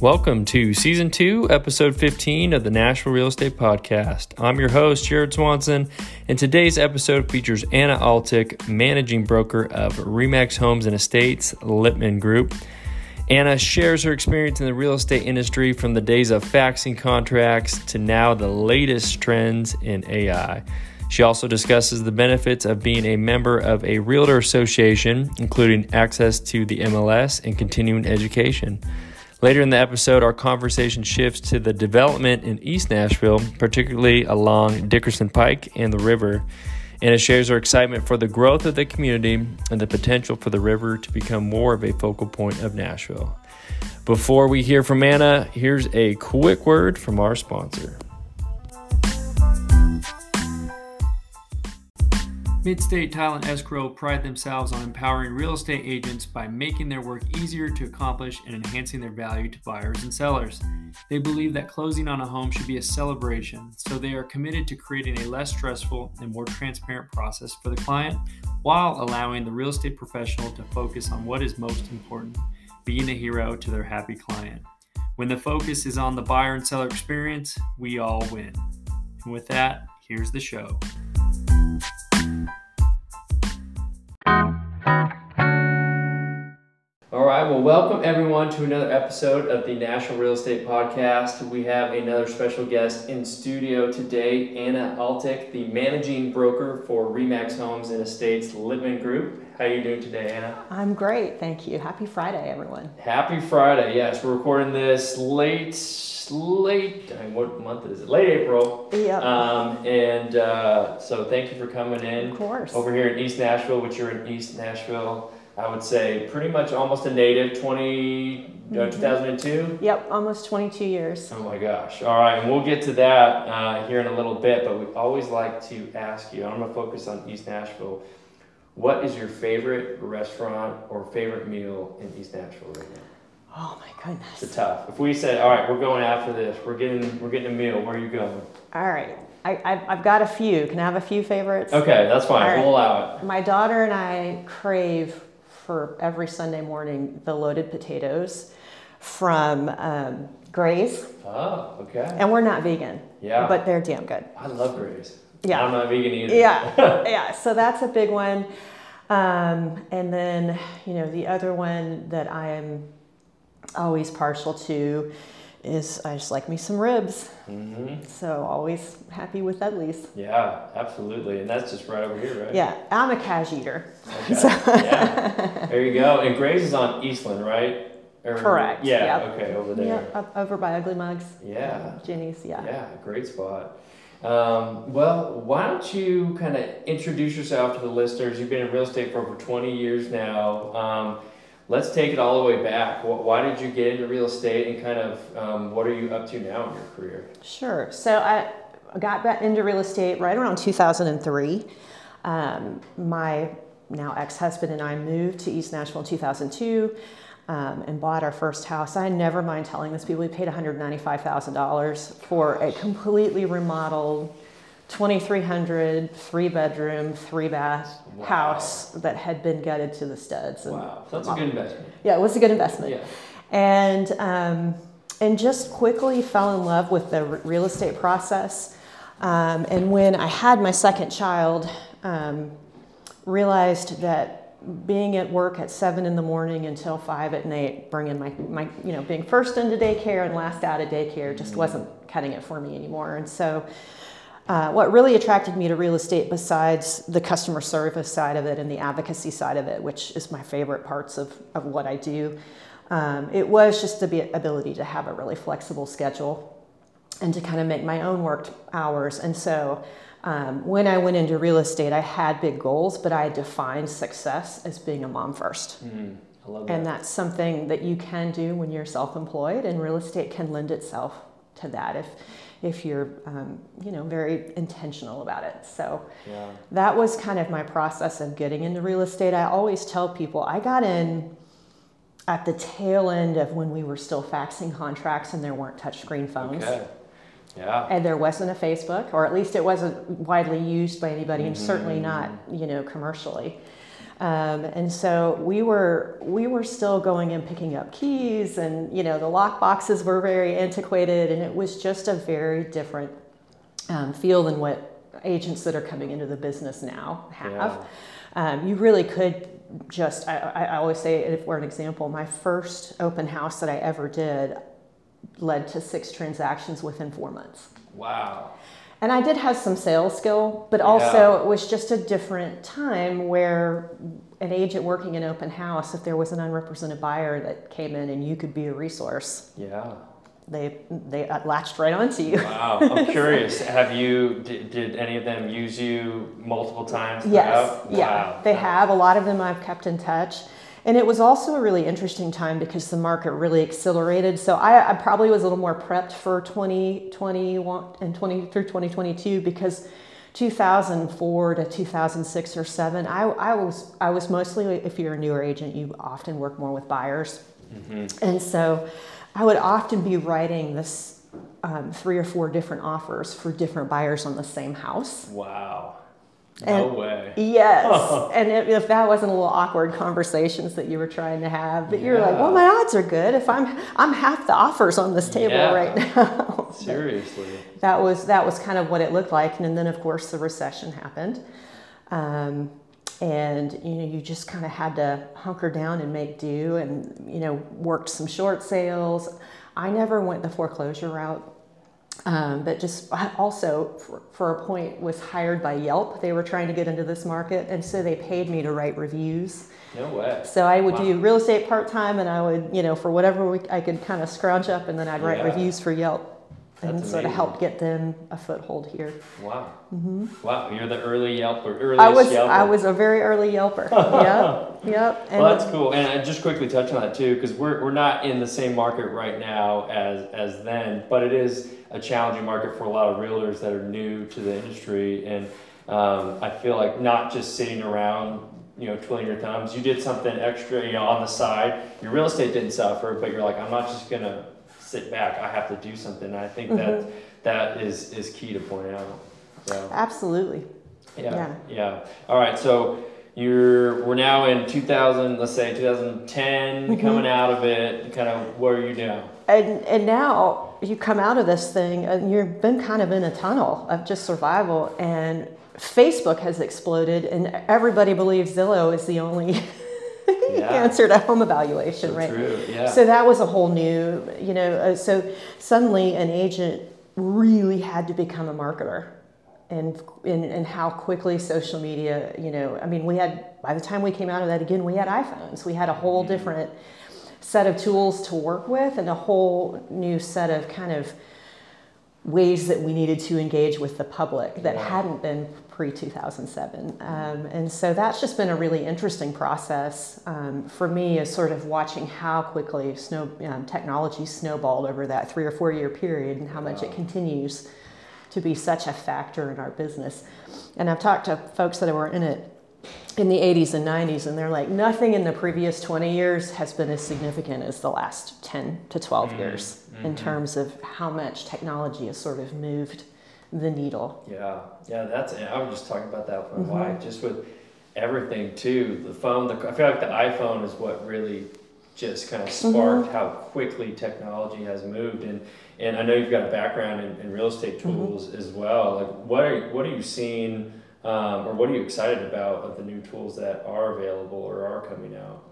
Welcome to season two, episode 15 of the Nashville Real Estate Podcast. I'm your host, Jared Swanson, and today's episode features Anna Altic, managing broker of RE/MAX Homes and Estates Lipman Group. Anna shares her experience in the real estate industry from the days of faxing contracts to now the latest trends in AI. She also discusses the benefits of being a member of a realtor association, including access to the MLS and continuing education. Later in the episode, our conversation shifts to the development in East Nashville, particularly along Dickerson Pike and the river. and it shares our excitement for the growth of the community and the potential for the river to become more of a focal point of Nashville. Before we hear from Anna, here's a quick word from our sponsor. Midstate Title and Escrow pride themselves on empowering real estate agents by making their work easier to accomplish and enhancing their value to buyers and sellers. They believe that closing on a home should be a celebration, so they are committed to creating a less stressful and more transparent process for the client while allowing the real estate professional to focus on what is most important being a hero to their happy client. When the focus is on the buyer and seller experience, we all win. And with that, here's the show. Right, well, welcome everyone to another episode of the Nashville Real Estate Podcast. We have another special guest in studio today, Anna Altic, the managing broker for RE/MAX Homes and Estates Lipman Group. How are you doing today, Anna? I'm great, thank you. Happy Friday, everyone. Happy Friday. Yes, we're recording this late, late. I mean, what month is it? Late April. Yeah. Um, and uh, so, thank you for coming in. Of course. Over here in East Nashville, which you're in East Nashville. I would say pretty much almost a native, 20, uh, 2002. Yep, almost 22 years. Oh my gosh. All right, and we'll get to that uh, here in a little bit, but we always like to ask you, I'm going to focus on East Nashville. What is your favorite restaurant or favorite meal in East Nashville right now? Oh my goodness. It's tough. If we said, all right, we're going after this, we're getting, we're getting a meal, where are you going? All right. I, I've, I've got a few. Can I have a few favorites? Okay, that's fine. All right. We'll allow it. My daughter and I crave for every Sunday morning the loaded potatoes from um, Graze. Oh, okay. And we're not vegan. Yeah. But they're damn good. I love Graze. Yeah. I'm not vegan either. Yeah. yeah. So that's a big one. Um, and then, you know, the other one that I am always partial to is I just like me some ribs. hmm So always happy with Dudley's. Yeah, absolutely. And that's just right over here, right? Yeah, I'm a cash eater. Okay. yeah. There you go. And Graze is on Eastland, right? Or- Correct, Yeah. yep. Okay, over there. Yeah, up over by Ugly Mugs. Yeah. Jenny's, yeah. Yeah, great spot. Um, well, why don't you kind of introduce yourself to the listeners? You've been in real estate for over 20 years now. Um, let's take it all the way back. Why did you get into real estate and kind of um, what are you up to now in your career? Sure. So I got back into real estate right around 2003. Um, my now ex-husband and I moved to East Nashville in 2002 um, and bought our first house. I never mind telling this people we paid $195,000 for a completely remodeled 2300 three bedroom, three bath Wow. house that had been gutted to the studs. and- Wow, that's a good investment. Yeah, it was a good investment Yeah. and um, and just quickly fell in love with the r- real estate process. Um, and when I had my second child, um, realized that being at work at seven in the morning until five at night, bringing my, my you know being first into daycare and last out of daycare just wasn't cutting it for me anymore. And so. Uh, what really attracted me to real estate, besides the customer service side of it and the advocacy side of it, which is my favorite parts of, of what I do, um, it was just the ability to have a really flexible schedule and to kind of make my own work hours. And so um, when I went into real estate, I had big goals, but I defined success as being a mom first. Mm, I love that. And that's something that you can do when you're self-employed, and real estate can lend itself to that if if you're um, you know very intentional about it. So yeah. that was kind of my process of getting into real estate. I always tell people I got in at the tail end of when we were still faxing contracts and there weren't touchscreen phones. Okay. Yeah. And there wasn't a Facebook, or at least it wasn't widely used by anybody, and certainly not, you know, commercially. Um, and so we were we were still going and picking up keys, and you know the lock boxes were very antiquated, and it was just a very different um, feel than what agents that are coming into the business now have. Yeah. Um, you really could just I, I I always say if we're an example, my first open house that I ever did led to six transactions within four months. Wow. And I did have some sales skill, but also it was just a different time where an agent working in open house, if there was an unrepresented buyer that came in and you could be a resource, Yeah. they they uh, latched right onto you. Wow. I'm curious. Have you did, did any of them use you multiple times? Yes, throughout? yeah, Wow. they have. A lot of them I've kept in touch. And it was also a really interesting time because the market really accelerated. So I, I probably was a little more prepped for 2021 and 20 through 2022 because 2004 to 2006 or seven, I, I was I was mostly if you're a newer agent, you often work more with buyers, Mm-hmm. and so I would often be writing this um, three or four different offers for different buyers on the same house. Wow. No way. Yes, and if, if that wasn't a little awkward conversations that you were trying to have, but you're like, well, my odds are good if I'm I'm half the offers on this table Yeah. right now. Seriously. that was that was kind of what it looked like, and then of course the recession happened, um, and you know you just kind of had to hunker down and make do, and you know worked some short sales. I never went the foreclosure route. Um, but just also for, for a point was hired by Yelp. They were trying to get into this market, and so they paid me to write reviews. No way. So I would do real estate part time, and I would, you know, for whatever week I could kind of scrounge up, and then I'd write Yeah. reviews for Yelp, and That's sort of help get them a foothold here. Wow. Wow. You're the early Yelper. Earliest Mm-hmm. I was Yelper. I was a very early Yelper. yep, yep. And well, that's cool, and I just quickly touch on that too, because we're, we're not in the same market right now as as then, but it is a challenging market for a lot of realtors that are new to the industry, and um, I feel like not just sitting around, you know, twiddling your thumbs. You did something extra, you know, on the side. Your real estate didn't suffer, but you're like, I'm not just gonna sit back. I have to do something. I think that Mm-hmm. that is is key to point out. So. absolutely. Yeah, Yeah. yeah. All right, so you're we're now in 2000, let's say 2010, Mm-hmm. coming out of it. Kind of where are you now? And and now you come out of this thing, and you've been kind of in a tunnel of just survival, and Facebook has exploded, and everybody believes Zillow is the only Yeah. answer to home evaluation, So right? true. Yeah. So that was a whole new, you know, uh, so suddenly an agent really had to become a marketer. And, and, and how quickly social media, you know, I mean, we had, by the time we came out of that again, we had iPhones. We had a whole different set of tools to work with and a whole new set of kind of ways that we needed to engage with the public that Yeah. hadn't been pre 2007. Um, and so that's just been a really interesting process um, for me, is sort of watching how quickly snow um, technology snowballed over that three or four year period and how much it continues to be such a factor in our business. And I've talked to folks that were in it in the 80s and 90s, and they're like, nothing in the previous 20 years has been as significant as the last 10 to 12 years in terms of how much technology has sort of moved the needle. yeah, yeah. That's. I was just talking about that with my Mm-hmm. wife, just with everything too. The phone. The, I feel like the iPhone is what really just kind of sparked Mm-hmm. how quickly technology has moved and and I know you've got a background in, in real estate Mm-hmm. tools as well like what are what are you seeing um, or what are you excited about of the new tools that are available or are coming out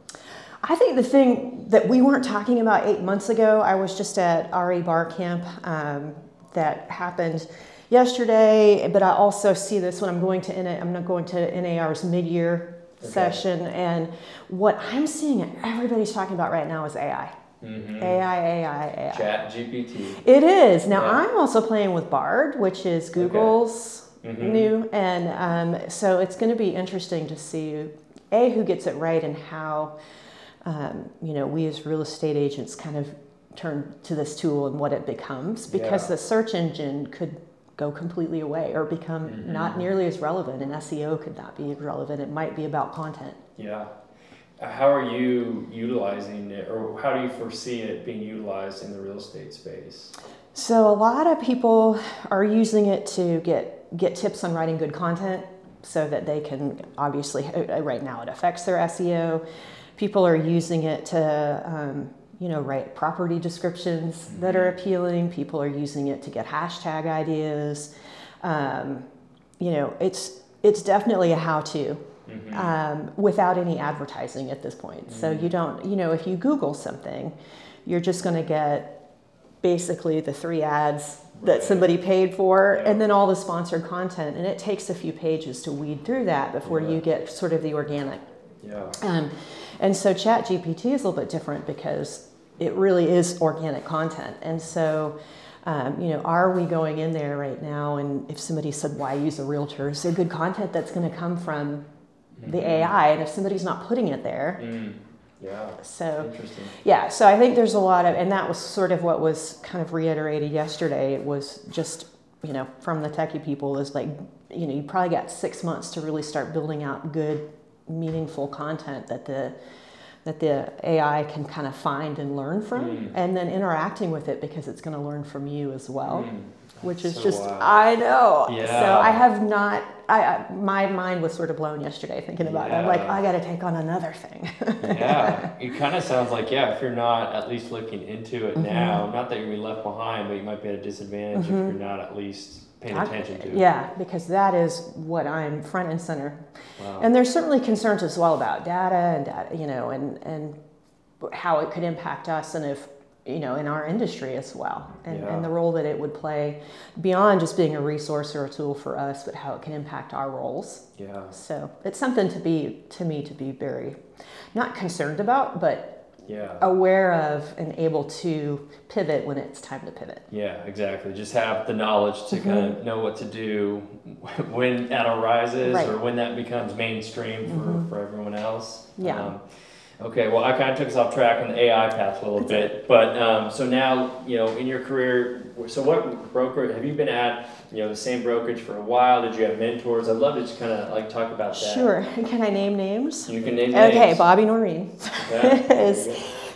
I think the thing that we weren't talking about eight months ago, I was just at RE Bar Camp um, that happened yesterday, but I also see this when I'm going to NA, I'm not going to NAR's mid-year Okay. session, and what I'm seeing everybody's talking about right now is AI. mm-hmm. AI, AI, AI. chat gpt It is. Now, Yeah. I'm also playing with Bard, which is Google's Mhm. new. And um, so it's going to be interesting to see, A, who gets it right and how, um, you know, we as real estate agents kind of turn to this tool and what it becomes because Yeah. the search engine could go completely away or become Mhm. not nearly as relevant and SEO could not be relevant. It might be about content. yeah Uh, how are you utilizing it or how do you foresee it being utilized in the real estate space So a lot of people are using it to get get tips on writing good content so that they can obviously right now it affects their SEO. People are using it to um, you know write property descriptions that are appealing. People are using it to get hashtag ideas. Um, you know, it's it's definitely a how-to. Mm-hmm. Um, without any advertising at this point. Mm-hmm. So you don't, you know, if you Google something, you're just going to get basically the three ads that somebody paid for yeah. and then all the sponsored content and it takes a few pages to weed through that before yeah. you get sort of the organic yeah um, and so chat gpt is a little bit different because it really is organic content and so um, you know are we going in there right now and if somebody said why use a realtor is there good content that's going to come from mm-hmm. the ai and if somebody's not putting it there mm yeah. So interesting. Yeah. So I think there's a lot of, and that was sort of what was kind of reiterated yesterday. It was just you know from the techie people is like you know you probably got six months to really start building out good, meaningful content that the that the AI can kind of find and learn from, mm. and then interacting with it because it's going to learn from you as well. Mm which is so just wild. I know. Yeah. So I have not. I, I, my mind was sort of blown yesterday thinking about yeah. it. I'm like, I got to take on another thing. yeah, it kind of sounds like yeah. If you're not at least looking into it mm-hmm. now, not that you're gonna be left behind, but you might be at a disadvantage mm-hmm. if you're not at least paying attention to. Yeah, because that is what I'm front and center. Wow. And there's certainly concerns as well about data and data, you know, and and how it could impact us and if you know, in our industry as well, and, yeah. and, the role that it would play beyond just being a resource or a tool for us, but how it can impact our roles. Yeah. So it's something to be, to me, to be very, not concerned about, but yeah. aware of and able to pivot when it's time to pivot. Yeah, exactly. Just have the knowledge to mm-hmm. kind of know what to do when that arises right. or when that becomes mainstream for, mm-hmm. for everyone else. Yeah. Um, Okay, well, I kind of took us off track on the AI path a little bit, but um, so now, you know, in your career, so what broker have you been at? You know, the same brokerage for a while. Did you have mentors? I'd love to just kind of like talk about that. Sure. Can I name names? You can name names. Okay, Bobby Noreen yeah, is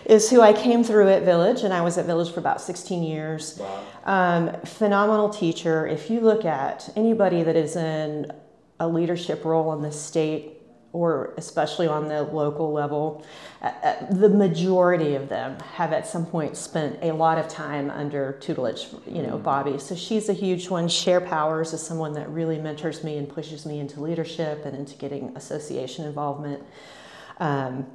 is who I came through at Village, and I was at Village for about 16 years. Wow. Um, phenomenal teacher. If you look at anybody that is in a leadership role in the state or especially on the local level, uh, uh, the majority of them have at some point spent a lot of time under tutelage, you know, mm-hmm. Bobby. So she's a huge one. Share Powers is someone that really mentors me and pushes me into leadership and into getting association involvement. Um,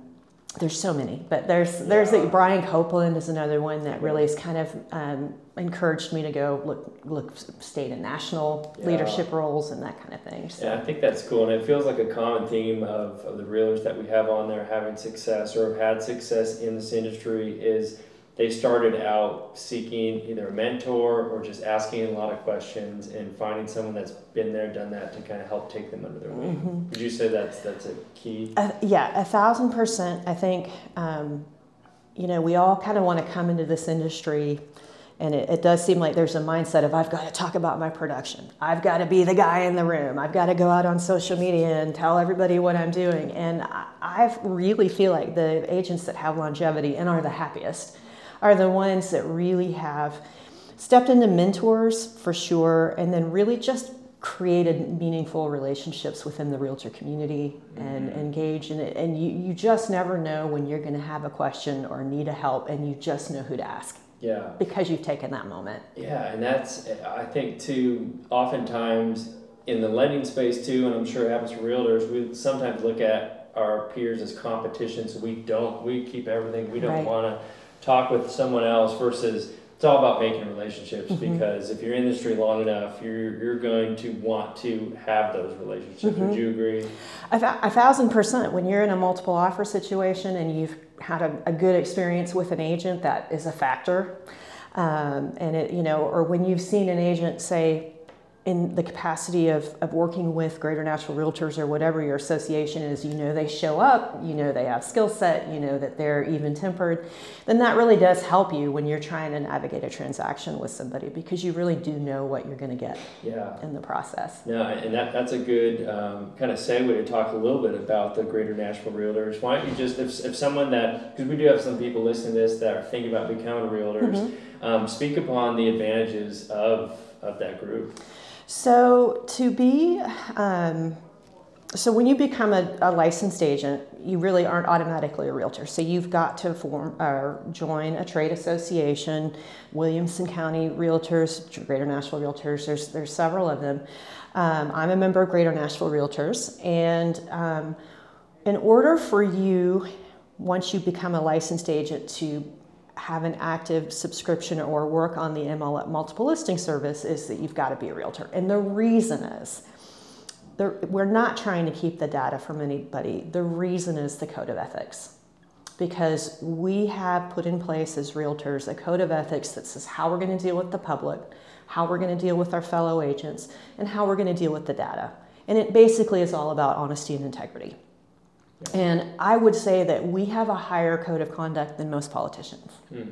there's so many, but there's there's yeah. Brian Copeland is another one that really has kind of um, encouraged me to go look look state and national yeah. leadership roles and that kind of thing. So. Yeah, I think that's cool, and it feels like a common theme of, of the realtors that we have on there having success or have had success in this industry is they started out seeking either a mentor or just asking a lot of questions and finding someone that's been there, done that to kind of help take them under their wing. Mm-hmm. Would you say that's that's a key? Uh, yeah, a thousand percent. I think um, you know we all kind of want to come into this industry. And it, it, does seem like there's a mindset of I've got to talk about my production. I've got to be the guy in the room. I've got to go out on social media and tell everybody what I'm doing. And I, I really feel like the agents that have longevity and are the happiest are the ones that really have stepped into mentors for sure, and then really just created meaningful relationships within the realtor community and mm-hmm. engage in it. And you, you just never know when you're going to have a question or need a help, and you just know who to ask. Yeah. Because you've taken that moment. Yeah, and that's, I think, too, oftentimes in the lending space, too, and I'm sure it happens for realtors, we sometimes look at our peers as competition, so we don't, we keep everything, we don't right. want to talk with someone else versus it's all about making relationships mm-hmm. because if you're in the industry long enough, you're you're going to want to have those relationships. Mm-hmm. Would you agree? A, th- a, thousand percent. When you're in a multiple offer situation and you've had a, a good experience with an agent, that is a factor. Um, and it, you know, or when you've seen an agent say, in the capacity of, of working with Greater Nashville Realtors or whatever your association is, you know they show up, you know they have skill set, you know that they're even tempered, then that really does help you when you're trying to navigate a transaction with somebody because you really do know what you're going to get yeah. in the process. Yeah, and that, that's a good um, kind of segue to talk a little bit about the Greater Nashville Realtors. Why don't you just, if, if someone that, because we do have some people listening to this that are thinking about becoming realtors, mm-hmm. um, speak upon the advantages of, of that group. So to be, um, so when you become a, a, licensed agent, you really aren't automatically a realtor. So you've got to form or join a trade association, Williamson County Realtors, Greater Nashville Realtors. There's there's several of them. Um, I'm a member of Greater Nashville Realtors, and um, in order for you, once you become a licensed agent, to have an active subscription or work on the MLS multiple listing service is that you've got to be a realtor. And the reason is we're not trying to keep the data from anybody. The reason is the code of ethics. Because we have put in place as realtors a code of ethics that says how we're going to deal with the public, how we're going to deal with our fellow agents, and how we're going to deal with the data. And it basically is all about honesty and integrity. And I would say that we have a higher code of conduct than most politicians. Hmm.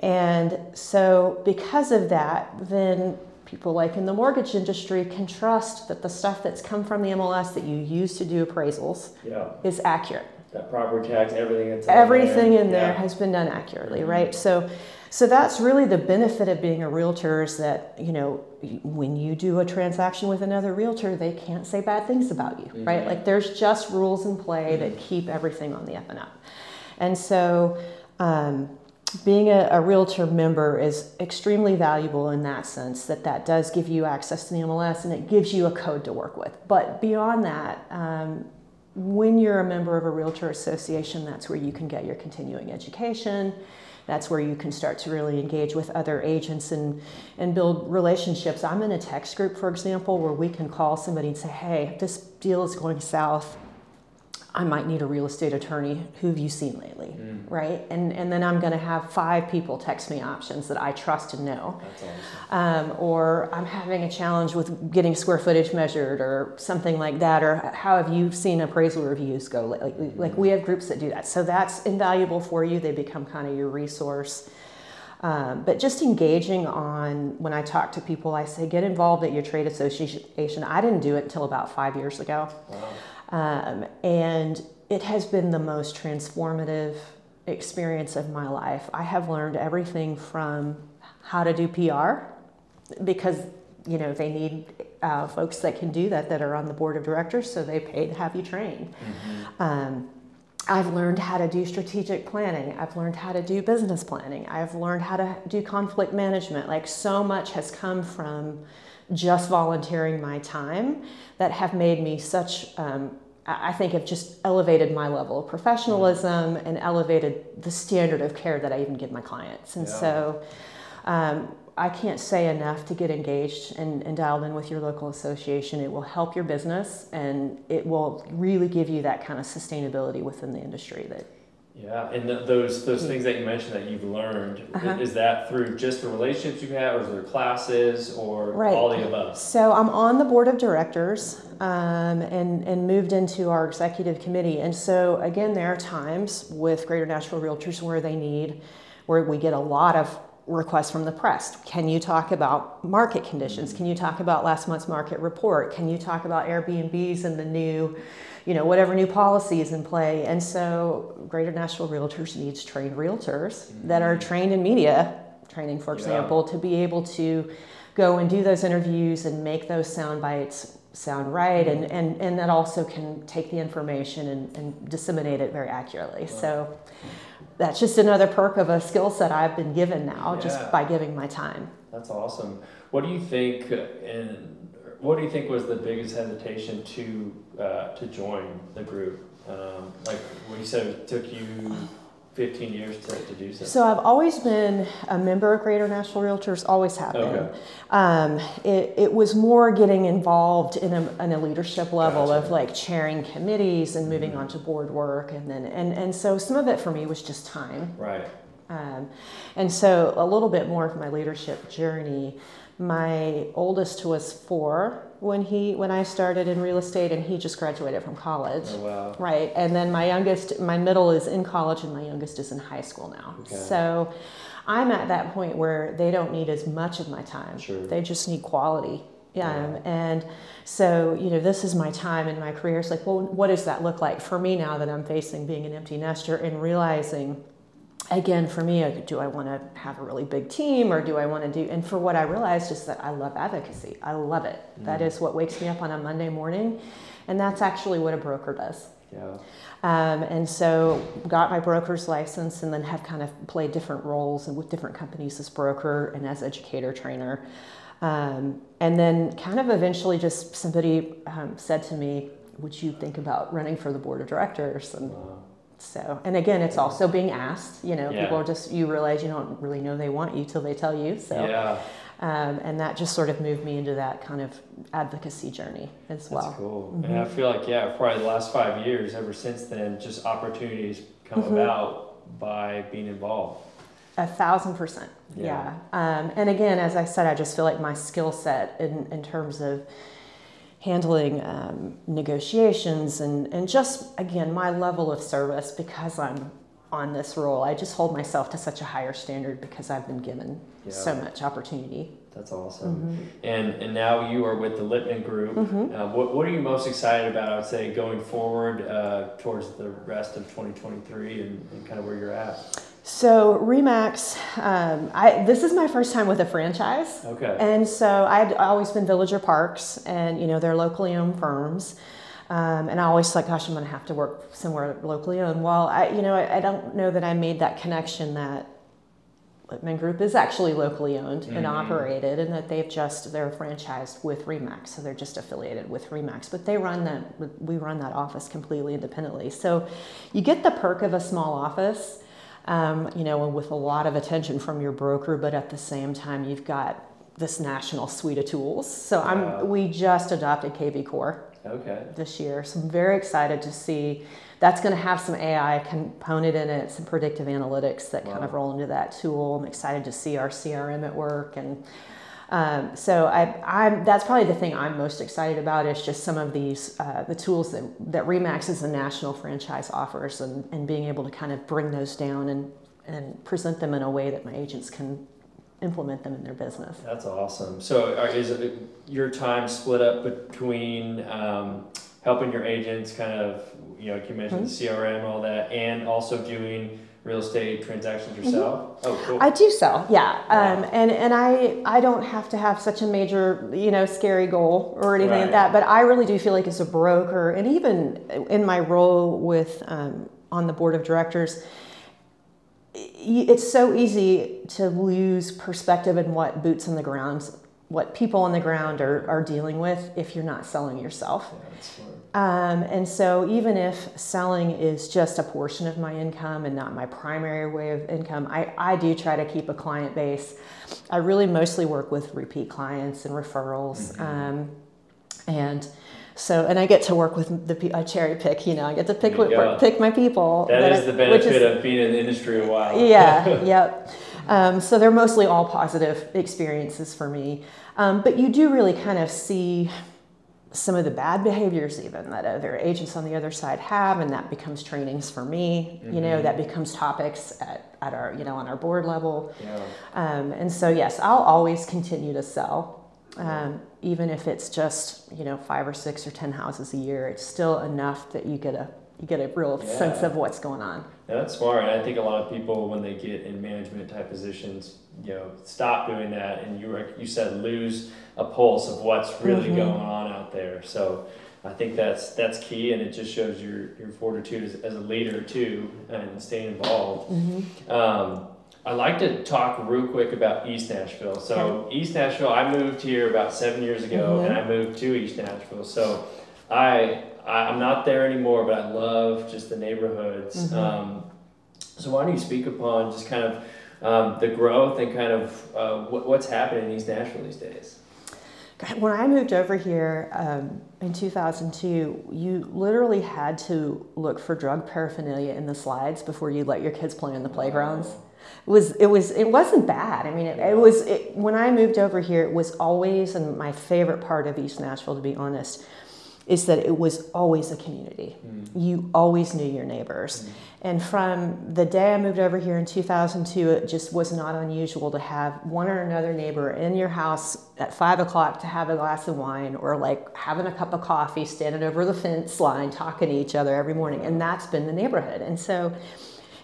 And so, because of that, then people like in the mortgage industry can trust that the stuff that's come from the MLS that you use to do appraisals yeah. is accurate. That property tax, everything that's everything in there, in there yeah. has been done accurately, mm-hmm. right? So, so that's really the benefit of being a realtor is that you know when you do a transaction with another realtor, they can't say bad things about you, mm-hmm. right? Like there's just rules in play mm-hmm. that keep everything on the up and up, and so. Um, being a, a, realtor member is extremely valuable in that sense that that does give you access to the MLS and it gives you a code to work with. But beyond that, um, when you're a member of a realtor association, that's where you can get your continuing education. That's where you can start to really engage with other agents and, and build relationships. I'm in a text group, for example, where we can call somebody and say, hey, this deal is going south I might need a real estate attorney. Who have you seen lately? Mm. Right? And, and then I'm going to have five people text me options that I trust and know. Awesome. Um, or I'm having a challenge with getting square footage measured or something like that. Or how have you seen appraisal reviews go lately? Mm. Like we have groups that do that. So that's invaluable for you. They become kind of your resource. Um, but just engaging on when I talk to people, I say get involved at your trade association. I didn't do it until about five years ago. Wow. Um, and it has been the most transformative experience of my life. I have learned everything from how to do PR because you know they need uh, folks that can do that that are on the board of directors, so they pay to have you trained. Mm-hmm. Um, I've learned how to do strategic planning. I've learned how to do business planning. I've learned how to do conflict management. Like so much has come from just volunteering my time that have made me such um, I think have just elevated my level of professionalism and elevated the standard of care that I even give my clients. And yeah. so um, I can't say enough to get engaged and, and, dialed in with your local association. It will help your business and it will really give you that kind of sustainability within the industry that yeah, and th- those those things that you mentioned that you've learned uh-huh. is that through just the relationships you've had, or is there classes, or right. all the above? So I'm on the board of directors, um, and and moved into our executive committee. And so again, there are times with Greater Nashville Realtors where they need, where we get a lot of requests from the press. Can you talk about market conditions? Can you talk about last month's market report? Can you talk about Airbnbs and the new you know, whatever new policy is in play. And so Greater Nashville Realtors needs trained realtors mm-hmm. that are trained in media training, for example, yeah. to be able to go and do those interviews and make those sound bites sound right and, mm-hmm. and, and that also can take the information and, and disseminate it very accurately. Wow. So that's just another perk of a skill set I've been given now yeah. just by giving my time. That's awesome. What do you think and what do you think was the biggest hesitation to uh, to join the group? Um, like when you said it took you 15 years to, to do so? So I've always been a member of Greater Nashville Realtors, always have been. Okay. Um, it, it was more getting involved in a, in a leadership level gotcha. of like chairing committees and moving mm-hmm. on to board work. And then, and, and so some of it for me was just time. Right. Um, and so a little bit more of my leadership journey my oldest was four when he when I started in real estate, and he just graduated from college. Oh, wow. Right, and then my youngest, my middle is in college, and my youngest is in high school now. Okay. So I'm at that point where they don't need as much of my time. Sure. They just need quality. Yeah. Um, and so, you know, this is my time in my career. It's like, well, what does that look like for me now that I'm facing being an empty nester and realizing, again, for me, like, do I want to have a really big team or do I want to do? And for what I realized is that I love advocacy. I love it. That Mm. is what wakes me up on a Monday morning, and that's actually what a broker does. Yeah. Um, and so got my broker's license and then have kind of played different roles and with different companies as broker and as educator trainer. Um, and then kind of eventually just somebody um, said to me, would you think about running for the board of directors? And Wow. So, and again, it's also being asked, you know, Yeah. people are just, you realize you don't really know they want you till they tell you. So, Yeah. um, and that just sort of moved me into that kind of advocacy journey as well. That's cool. Mhm. And I feel like, yeah, probably the last five years, ever since then, just opportunities come Mhm. about by being involved. A thousand percent. Yeah. Yeah. Um, and again, as I said, I just feel like my skill set in, in terms of handling um, negotiations and, and just, again, my level of service because I'm on this role, I just hold myself to such a higher standard because I've been given so much opportunity. That's awesome. Mm-hmm. And and now you are with the Lipman Group. Mhm. Uh, what, what are you most excited about, I would say, going forward uh, towards the rest of 2023 and, and kind of where you're at? So RE/MAX, um, I, this is my first time with a franchise. Okay. And so I'd always been Villager Parks, and you know they're locally owned firms. Um, and I always like, gosh, I'm going to have to work somewhere locally owned. Well, I, you know, I, I don't know that I made that connection that Lipman Group is actually locally owned and Mhm. operated, and that they've just they're franchised with RE/MAX, so they're just affiliated with RE/MAX. But they run that we run that office completely independently. So you get the perk of a small office, um, you know, with a lot of attention from your broker, but at the same time you've got this national suite of tools. So I'm, we just adopted kvCORE Okay. this year. So I'm very excited to see that's going to have some AI component in it, some predictive analytics that kind of roll into that tool. I'm excited to see our CRM at work, and um, so I, I'm that's probably the thing I'm most excited about is just some of these uh, the tools that that RE/MAX as a national franchise offers, and, and being able to kind of bring those down and and present them in a way that my agents can implement them in their business. That's awesome. So, are, is it your time split up between um, helping your agents, kind of, you know, like you mentioned Mm-hmm. CRM and all that, and also doing real estate transactions yourself? Oh, cool. Mm-hmm. I do sell, yeah, um, and and I I don't have to have such a major you know scary goal or anything Right. like that, but I really do feel like as a broker, and even in my role with um, on the board of directors, it's so easy to lose perspective in what boots on the ground, what people on the ground are, are dealing with if you're not selling yourself. Yeah. Um, and so, even if selling is just a portion of my income and not my primary way of income, I, I do try to keep a client base. I really mostly work with repeat clients and referrals. Um, and so, and I get to work with the I cherry pick, you know, I get to pick what, pick my people. That I- the benefit is- of being in the industry a while. yeah, yep. Um, so they're mostly all positive experiences for me. Um, but you do really kind of see some of the bad behaviors even that other agents on the other side have, and that becomes trainings for me. You know, Mhm. that becomes topics at, at our you know on our board level. Yeah. Um, and so yes, I'll always continue to sell. Um, even if it's just you know five or six or ten houses a year, it's still enough that you get a you get a real sense of what's going on. Yeah, That's smart. And I think a lot of people, when they get in management type positions, you know, stop doing that. And you were, you said lose a pulse of what's really Mhm. going on out there. So I think that's that's key, and it just shows your your fortitude as, as a leader too, and staying involved. Um, I'd like to talk real quick about East Nashville. So East Nashville, I moved here about seven years ago, Mhm. and I moved to East Nashville. So I, I I'm not there anymore, but I love just the neighborhoods. Mhm. Um, so why don't you speak upon just kind of um, the growth and kind of uh, what, what's happening in East Nashville these days? When I moved over here um, in 2002, you literally had to look for drug paraphernalia in the slides before you let your kids play in the playgrounds. It was it was it wasn't bad. I mean, it, it was it, when I moved over here. It was always and my favorite part of East Nashville, to be honest, is that it was always a community. Mm. You always knew your neighbors. Mm. And from the day I moved over here in 2002, it just was not unusual to have one or another neighbor in your house at five o'clock to have a glass of wine or like having a cup of coffee, standing over the fence line, talking to each other every morning. And that's been the neighborhood. And so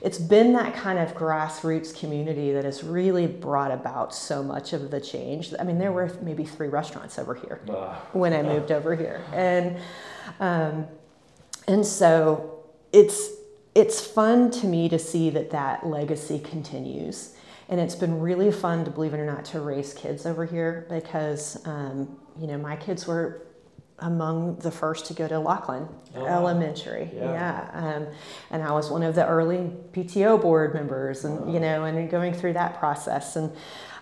it's been that kind of grassroots community that has really brought about so much of the change. I mean, there were maybe three restaurants over here when I moved over here, and um, and so it's it's fun to me to see that that legacy continues. And it's been really fun to believe it or not to raise kids over here because um, you know my kids were among the first to go to Lockeland oh, Elementary. Yeah. yeah. Um, and I was one of the early PTO board members and, you know, and going through that process. And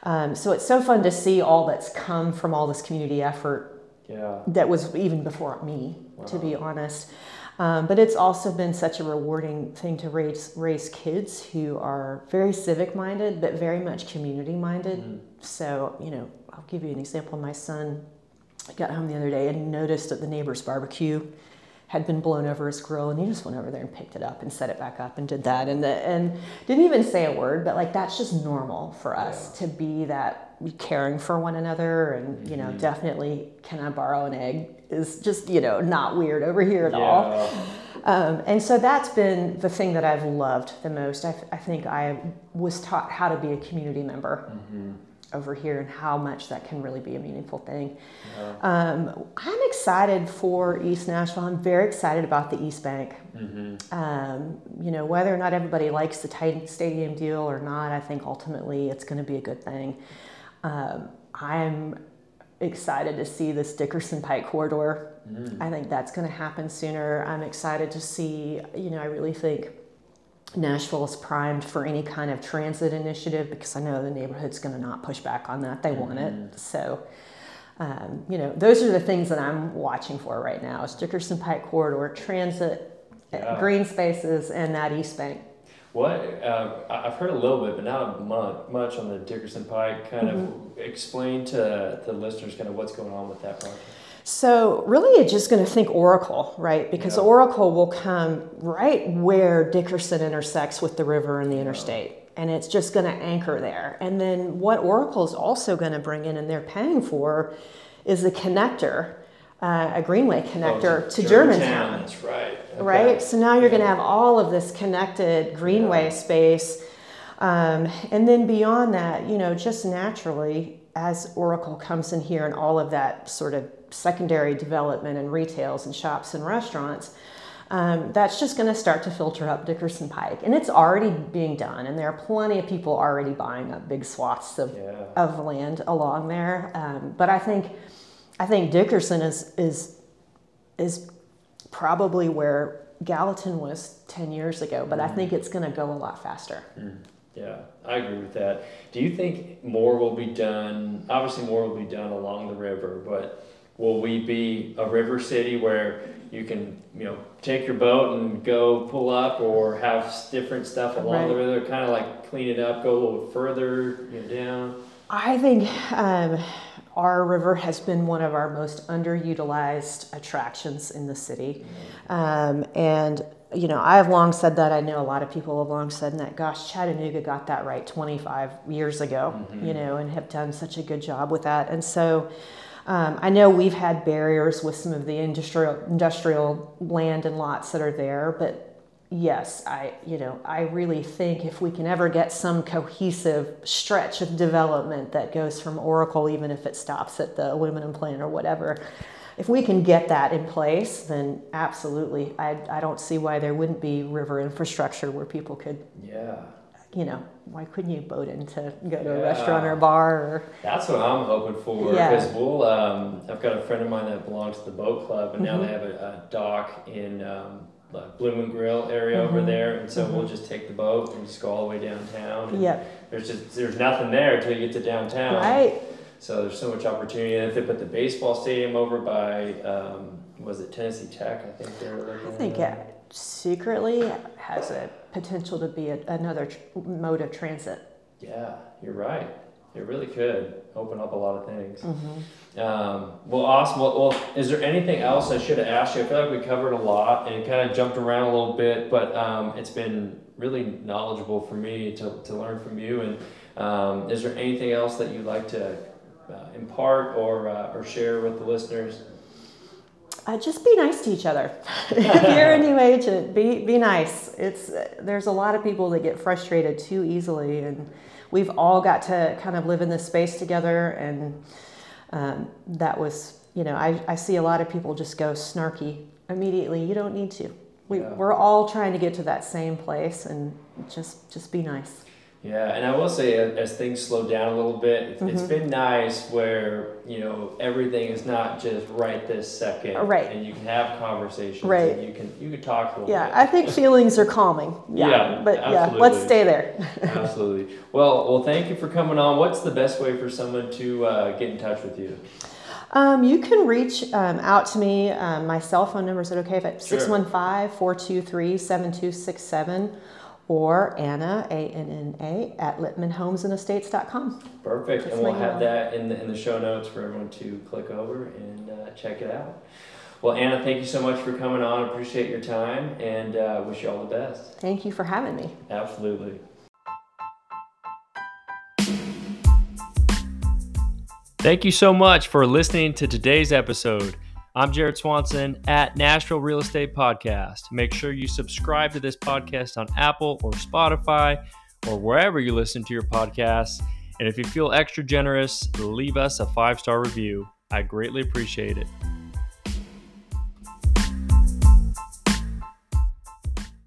um, so it's so fun to see all that's come from all this community effort yeah. that was even before me, wow. to be honest. Um, but it's also been such a rewarding thing to raise, raise kids who are very civic minded, but very much community minded. Mm-hmm. So, you know, I'll give you an example. My son I got home the other day and noticed that the neighbor's barbecue had been blown over his grill and he just went over there and picked it up and set it back up and did that. And the, and didn't even say a word but like that's just normal for us yeah. to be that caring for one another. And you know mm-hmm. definitely can I borrow an egg? Is just you know not weird over here at yeah. all. Um, and so that's been the thing that I've loved the most. I, I think I was taught how to be a community member. Mm-hmm over here and how much that can really be a meaningful thing. Yeah. Um, I'm excited for East Nashville. I'm very excited about the East Bank. Mm-hmm. Um, you know, whether or not everybody likes the Titan Stadium deal or not, I think ultimately it's going to be a good thing. Um, I'm excited to see this Dickerson Pike corridor. Mm. I think that's going to happen sooner. I'm excited to see, you know, I really think Nashville is primed for any kind of transit initiative because I know the neighborhood's going to not push back on that. They mm-hmm. want it. Mm-hmm. So, um, you know, those are the things that I'm watching for right now: is Dickerson Pike corridor, transit, uh, yeah. green spaces, and that East Bank. What uh, I've heard a little bit, but not much on the Dickerson Pike. Kind mm-hmm. of explain to the listeners kind of what's going on with that project. So really it's just going to think Oracle, right? Because yeah. Oracle will come right where Dickerson intersects with the river and the interstate. And it's just going to anchor there. And then what Oracle is also going to bring in and they're paying for is a connector, uh, a greenway connector oh, to, to Germantown. That's right. Okay. Right? So now you're yeah. going to have all of this connected greenway yeah. space. Um, and then beyond that, you know, just naturally, as Oracle comes in here and all of that sort of secondary development and retails and shops and restaurants, um, that's just going to start to filter up Dickerson Pike. And it's already being done, and there are plenty of people already buying up big swaths of, yeah. of land along there. Um, but I think, I think Dickerson is, is, is probably where Gallatin was 10 years ago, but mm. I think it's going to go a lot faster. Mm. Yeah, I agree with that. Do you think more will be done? Obviously, more will be done along the river, but will we be a river city where you can you know take your boat and go pull up or have different stuff along right. the river kind of like clean it up go a little further you know, down i think um, our river has been one of our most underutilized attractions in the city mm-hmm. um, and you know i have long said that i know a lot of people have long said that gosh chattanooga got that right 25 years ago mm-hmm. you know and have done such a good job with that and so um, I know we've had barriers with some of the industrial industrial land and lots that are there, but yes, I you know I really think if we can ever get some cohesive stretch of development that goes from Oracle, even if it stops at the aluminum plant or whatever, if we can get that in place, then absolutely, I, I don't see why there wouldn't be river infrastructure where people could yeah you know, why couldn't you boat in to go to yeah. a restaurant or a bar? Or, That's what I'm hoping for. Because yeah. we'll, um, I've got a friend of mine that belongs to the boat club, and mm-hmm. now they have a, a dock in um, the Bloom and Grill area mm-hmm. over there, and so mm-hmm. we'll just take the boat and just go all the way downtown. Yep. There's just there's nothing there until you get to downtown. Right. So there's so much opportunity. And if they put the baseball stadium over by, um, was it Tennessee Tech? I think they're looking. I think it secretly has a potential to be a, another tr- mode of transit. Yeah, you're right. It really could open up a lot of things. Um, well, awesome. Well, well, is there anything else I should have asked you? I feel like we covered a lot and kind of jumped around a little bit, but um, it's been really knowledgeable for me to, to learn from you. And um, is there anything else that you'd like to uh, impart or, uh, or share with the listeners? Uh, just be nice to each other. if you're a new agent, be be nice. It's there's a lot of people that get frustrated too easily, and we've all got to kind of live in this space together. And um, that was, you know, I, I see a lot of people just go snarky immediately. You don't need to. We, Yeah. We're all trying to get to that same place, and just just be nice. Yeah, and I will say, as, things slow down a little bit, it's, it's been nice where you know everything is not just right this second, Right. And you can have conversations, Right. And you can you can talk a little Yeah, bit. I think feelings are calming. Yeah, Yeah, but yeah, let's stay there. Absolutely. Well, well, thank you for coming on. What's the best way for someone to uh, get in touch with you? Um, you can reach um, out to me. Um, my cell phone number is it okay if it's Sure. 615 423 7267 or Anna, A N N A, at LipmanHomesandEstates.com. Perfect, That's and we'll have email. that in the in the show notes for everyone to click over and uh, check it out. Well, Anna, thank you so much for coming on. Appreciate your time, and uh, wish you all the best. Thank you for having me. Absolutely. Thank you so much for listening to today's episode. I'm Jared Swanson at Nashville Real Estate Podcast. Make sure you subscribe to this podcast on Apple or Spotify or wherever you listen to your podcasts. And if you feel extra generous, leave us a five star review. I greatly appreciate it.